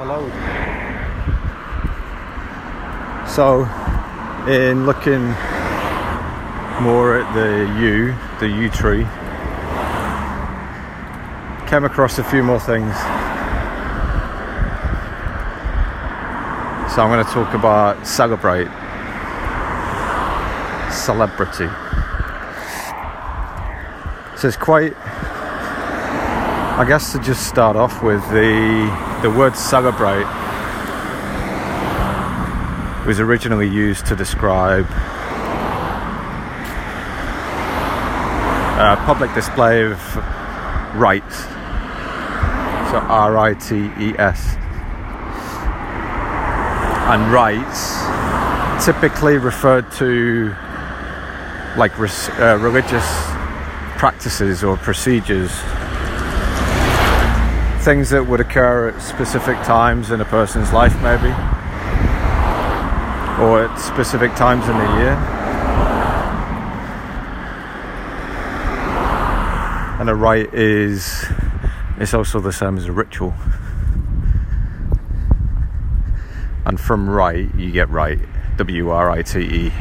Hello. So, in looking more at the yew, the yew tree, came across a few more things. So I'm going to talk about celebrate, celebrity. So it's quite, I guess, to just start off with the the word celebrate was originally used to describe a public display of rites. So R I T E S. And rites typically referred to like res- uh, religious practices or procedures. Things that would occur at specific times in a person's life, maybe, or at specific times in the year. And a rite is it's also the same as a ritual. And from rite you get write, W R I T E.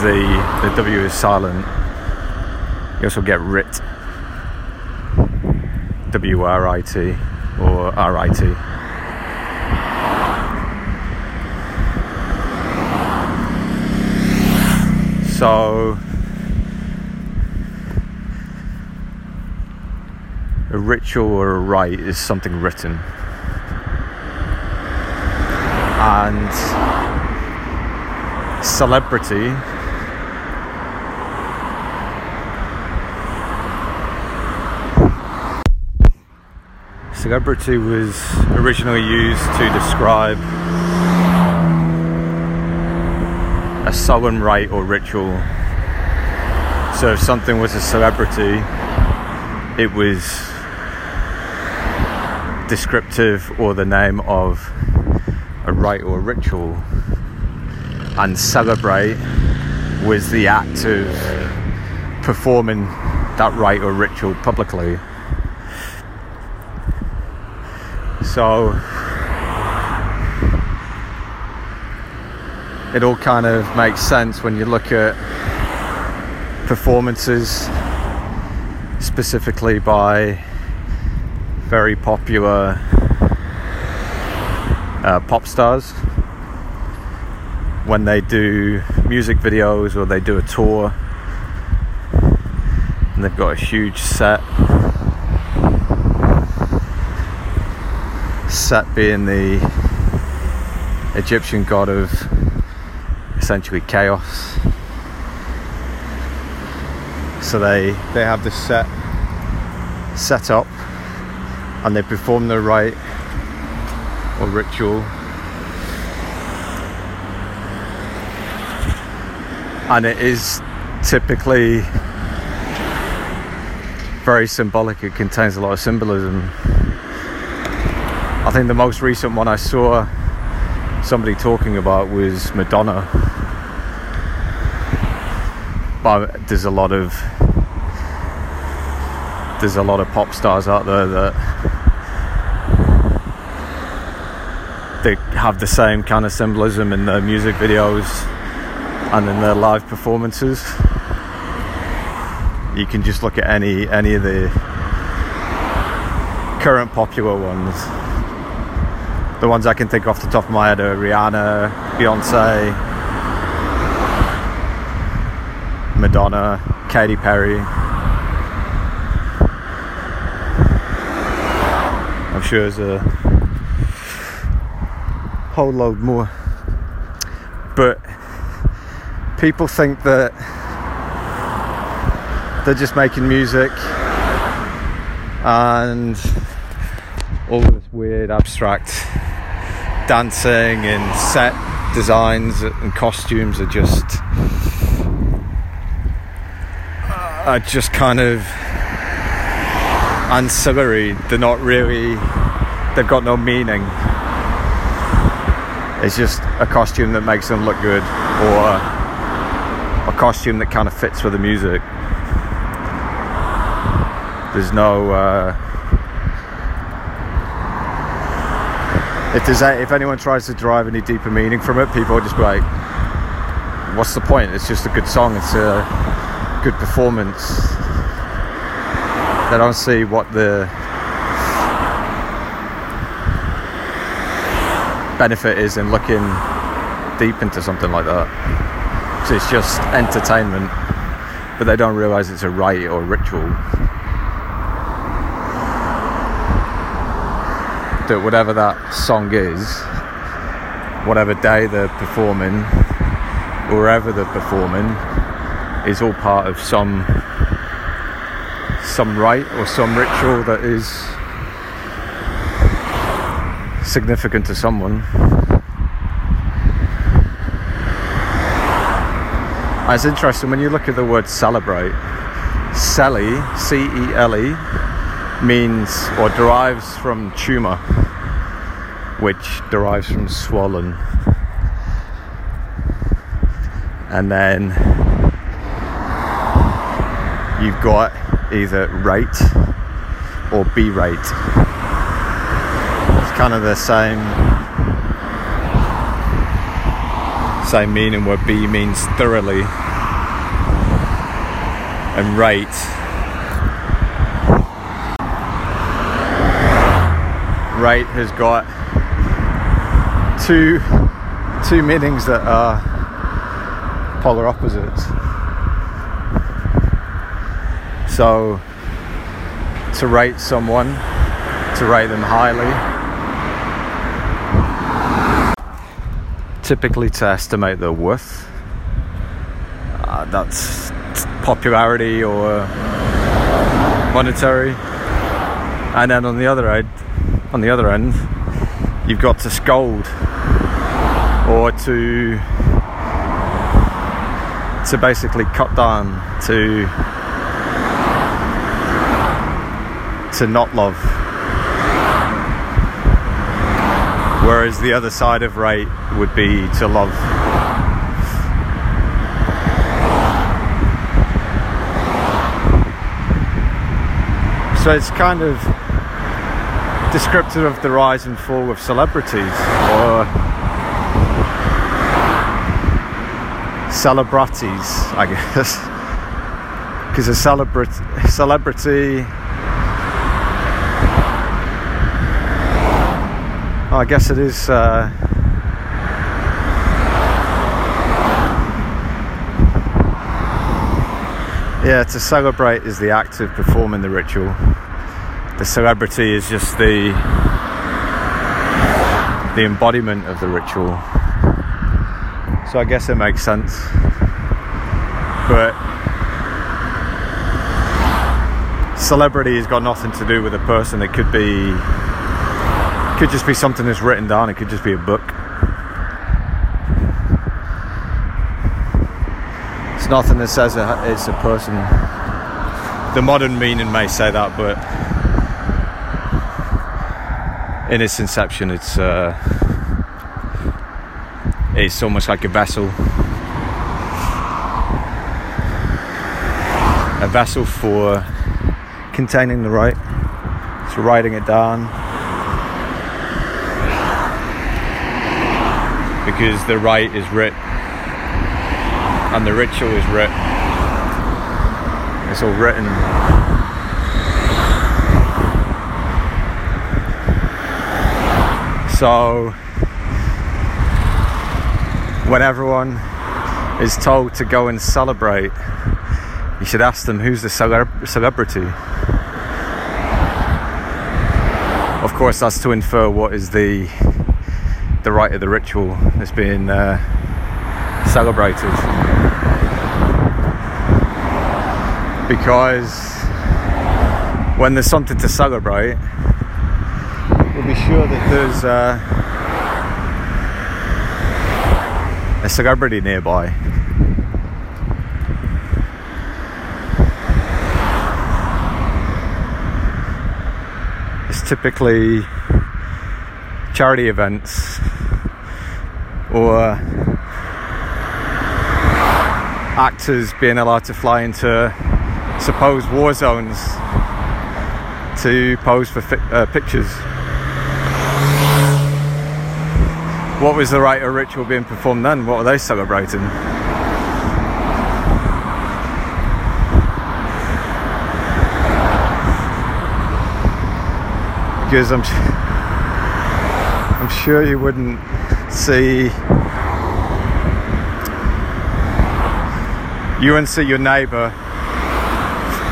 The the W is silent. You also get writ. W R I T or R I T. So a ritual or a rite is something written. And celebrity celebrity was originally used to describe a solemn rite or ritual. So if something was a celebrity, it was descriptive or the name of a rite or a ritual. And celebrate was the act of performing that rite or ritual publicly. So it all kind of makes sense when you look at performances specifically by very popular uh, pop stars. When they do music videos or they do a tour and they've got a huge set set being the Egyptian god of essentially chaos. So they they have this set set up and they perform the rite or ritual. And it is typically very symbolic. It contains a lot of symbolism I think the most recent one I saw somebody talking about was Madonna but there's a lot of there's a lot of pop stars out there that they have the same kind of symbolism in their music videos and in their live performances. You can just look at any any of the current popular ones. The ones I can think off the top of my head are Rihanna, Beyonce, Madonna, Katy Perry. I'm sure there's a whole load more. But people think that they're just making music and all this weird abstract dancing and set designs and costumes are just are just kind of ancillary. They're not really, they've got no meaning. It's just a costume that makes them look good or a costume that kind of fits with the music. There's no, uh, if there's a, if anyone tries to derive any deeper meaning from it, people will just like, "What's the point? It's just a good song. It's a good performance." They don't see what the benefit is in looking deep into something like that. So it's just entertainment, but they don't realize it's a rite or a ritual. That whatever that song is, whatever day they're performing, wherever they're performing, is all part of some some rite or some ritual that is significant to someone. It's interesting when you look at the word celebrate. Celi, C E L E, means or derives from tumor, which derives from swollen. And then you've got either rate or B rate. It's kind of the same same meaning where B means thoroughly and rate rate has got two two meanings that are polar opposites so to rate someone to rate them highly typically to estimate their worth. Uh, that's popularity or monetary. And then on the other end, on the other end, you've got to scold or to to basically cut down to to not love Whereas the other side of rate would be to love. So it's kind of descriptive of the rise and fall of celebrities or celebrities, I guess. Because a celebrity I guess it is. Uh, yeah, to celebrate is the act of performing the ritual. The celebrity is just the the embodiment of the ritual. So I guess it makes sense. But celebrity has got nothing to do with a person. It could be could just be something that's written down, it could just be a book. It's nothing that says it's a person. The modern meaning may say that, but in its inception, it's uh, it's almost like a vessel, a vessel for containing the right, so writing it down, because the rite is writ and the ritual is writ. It's all written. So when everyone is told to go and celebrate, you should ask them who's the celeb- celebrity. Of course, that's to infer what is the the rite of the ritual that's being uh, celebrated. Because when there's something to celebrate, sure that there's uh, a celebrity nearby. It's typically charity events or actors being allowed to fly into supposed war zones to pose for fi- uh, pictures. What was the rite or ritual being performed then? What were they celebrating? Because I'm, I'm sure you wouldn't see, you wouldn't see your neighbour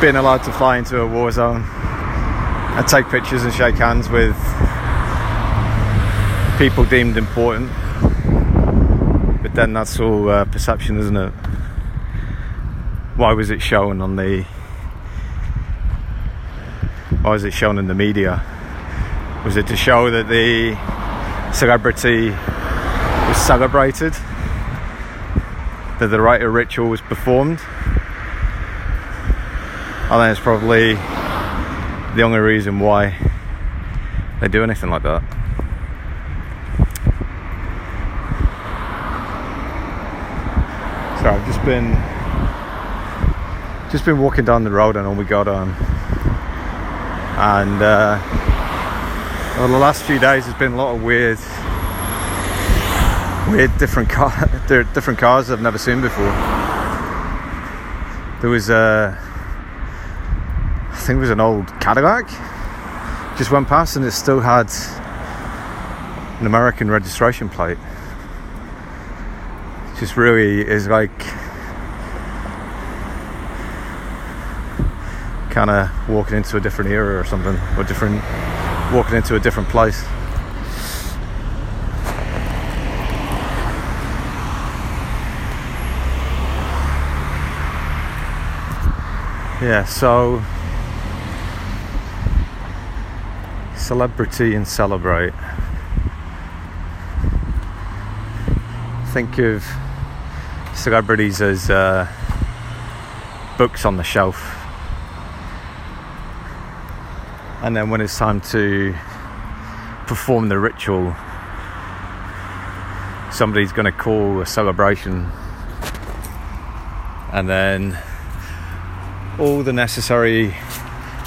being allowed to fly into a war zone and take pictures and shake hands with people deemed important. But then that's all uh, perception, isn't it? Why was it shown on the? Why was it shown in the media? Was it to show that the celebrity was celebrated? That the rite or ritual was performed? I think it's probably the only reason why they do anything like that. So I've just been just been walking down the road and all we got on, and uh, well, the last few days has been a lot of weird, weird different car, different cars I've never seen before. There was a, I think it was an old Cadillac, just went past and it still had an American registration plate just really is like kind of walking into a different era or something, or different walking into a different place. Yeah, so celebrity and celebrate. Think of celebrities as uh, books on the shelf. And then when it's time to perform the ritual, somebody's going to call a celebration. And then all the necessary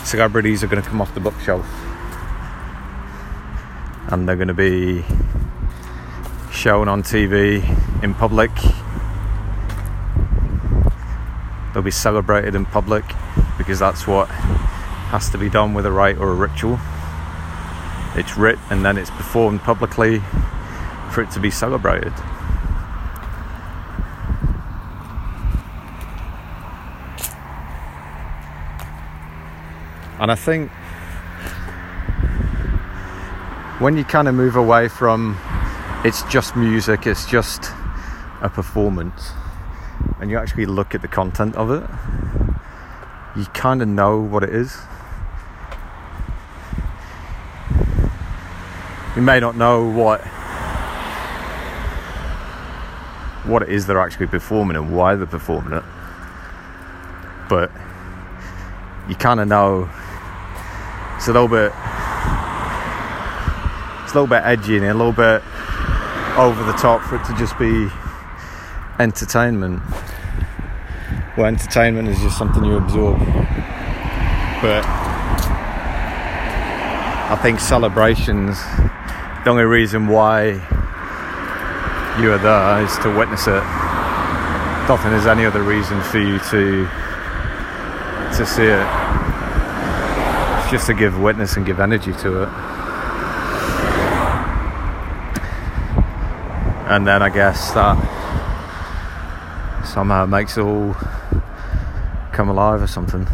celebrities are going to come off the bookshelf. And they're going to be shown on TV in public be celebrated in public because that's what has to be done with a rite or a ritual. It's writ and then it's performed publicly for it to be celebrated. And I think when you kind of move away from it's just music, it's just a performance and you actually look at the content of it, you kind of know what it is. You may not know what what it is they're actually performing and why they're performing it, but you kind of know it's a little bit it's a little bit edgy and a little bit over the top for it to just be entertainment. Well, entertainment is just something you absorb. But I think celebrations, the only reason why you are there is to witness it. I don't think there's any other reason for you to to see it. It's just to give witness and give energy to it. And then I guess that somehow makes it all alive or something.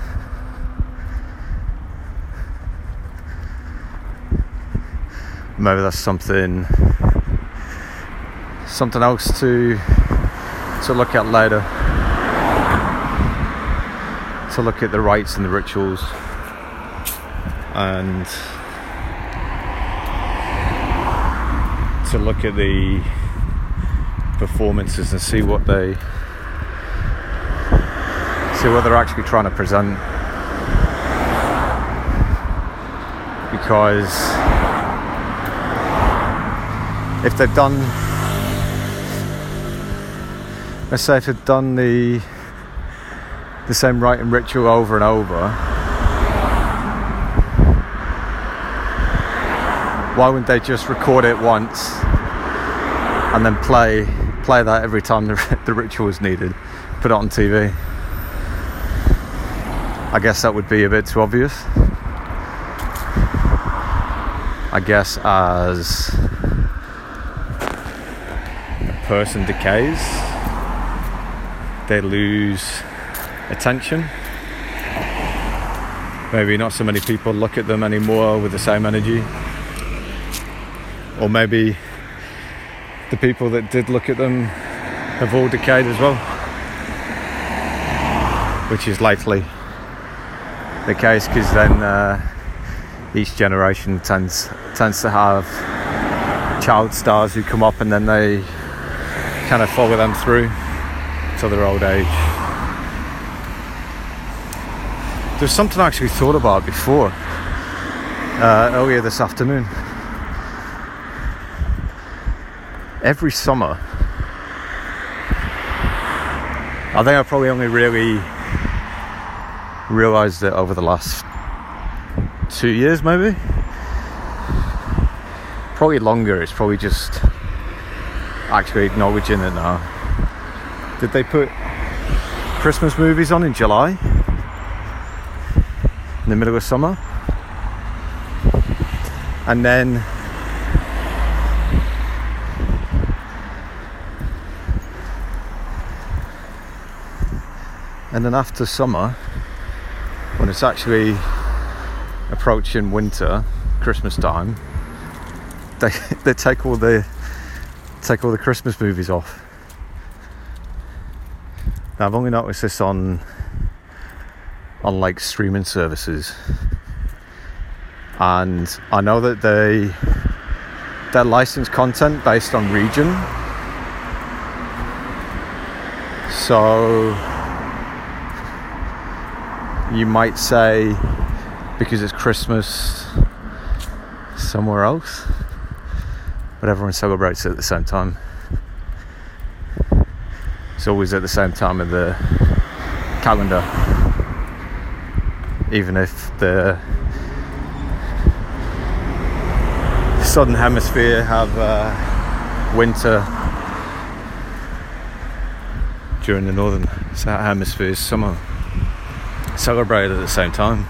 Maybe that's something something else to to look at later. To look at the rites and the rituals and to look at the performances and see what they what they're actually trying to present because if they've done let's say if they've done the the same and ritual over and over why wouldn't they just record it once and then play play that every time the, the ritual is needed. Put it on TV. I guess that would be a bit too obvious. I guess as a person decays, they lose attention. Maybe not so many people look at them anymore with the same energy. Or maybe the people that did look at them have all decayed as well. Which is likely the case because then uh, each generation tends tends to have child stars who come up and then they kind of follow them through to their old age. There's something I actually thought about before uh, earlier this afternoon. Every summer, I think I probably only really realised it over the last two years, maybe. Probably longer. It's probably just actually acknowledging it now. Did they put Christmas movies on in July? In the middle of summer? And then and then after summer when it's actually approaching winter christmas time they they take all the take all the Christmas movies off. Now, I've only noticed this on on like streaming services, and I know that they they license content based on region. So you might say because it's Christmas somewhere else but everyone celebrates it at the same time. It's always at the same time of the calendar, even if the southern hemisphere have uh, winter during the northern hemisphere summer celebrated at the same time.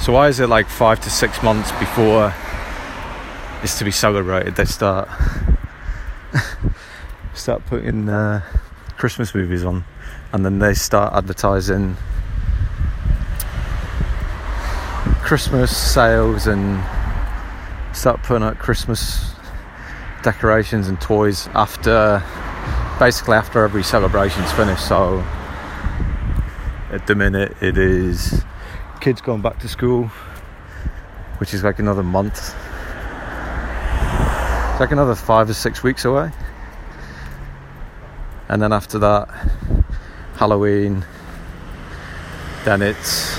So why is it like five to six months before it's to be celebrated. They start start putting uh, Christmas movies on, and then they start advertising Christmas sales and start putting out Christmas decorations and toys after basically after every celebration's finished. So at the minute it is kids going back to school, which is like another month it's like another five or six weeks away. And then after that, Halloween. Then it's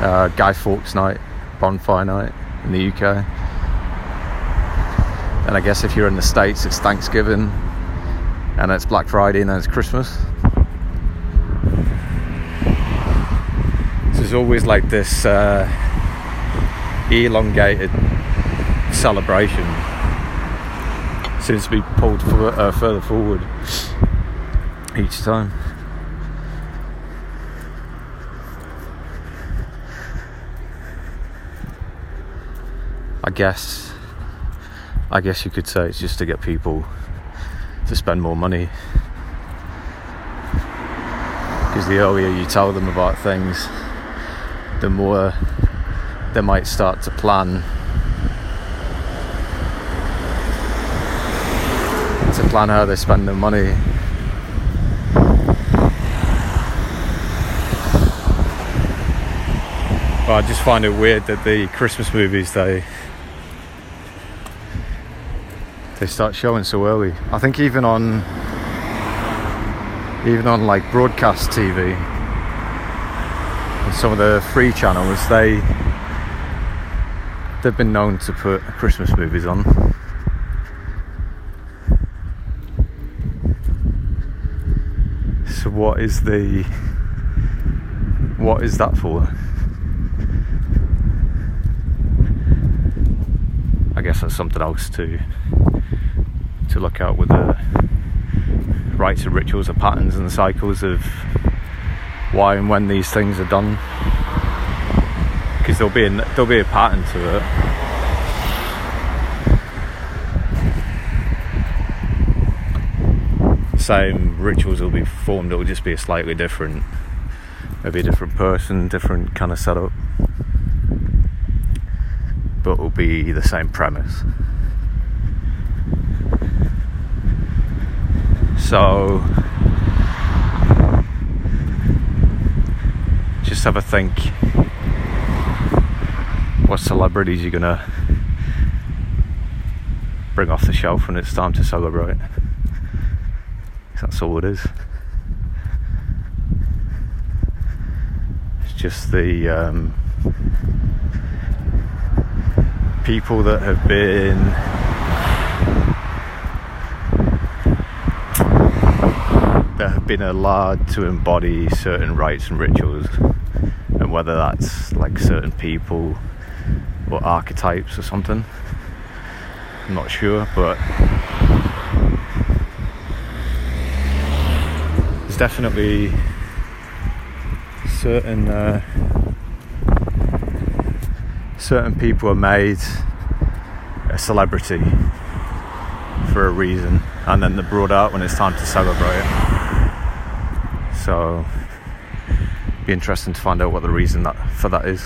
uh, Guy Fawkes night, bonfire night in the UK. And I guess if you're in the States, it's Thanksgiving, and it's Black Friday, and then it's Christmas. There's always like this uh, elongated celebration seems to be pulled for, uh, further forward each time. I guess I guess you could say it's just to get people to spend more money. Because the earlier you tell them about things, the more they might start to plan to plan how they spend their money. But I just find it weird that the Christmas movies they they start showing so early. I think even on even on like broadcast TV some of the free channels they they've been known to put Christmas movies on. So what is the what is that for? I guess that's something else to to look out with the rites and rituals, the patterns and the cycles of why and when these things are done. Because there'll be a, there'll be a pattern to it. Same rituals will be formed. It'll just be a slightly different, maybe a different person, different kind of setup, but it'll be the same premise. So just have a think what celebrities you're gonna bring off the shelf when it's time to celebrate. That's all it is. It's just the um, people that have been that have been allowed to embody certain rites and rituals, whether that's like certain people or archetypes or something. I'm not sure, but there's definitely certain uh, certain people are made a celebrity for a reason, and then they're brought out when it's time to celebrate. So, be interesting to find out what the reason that for that is.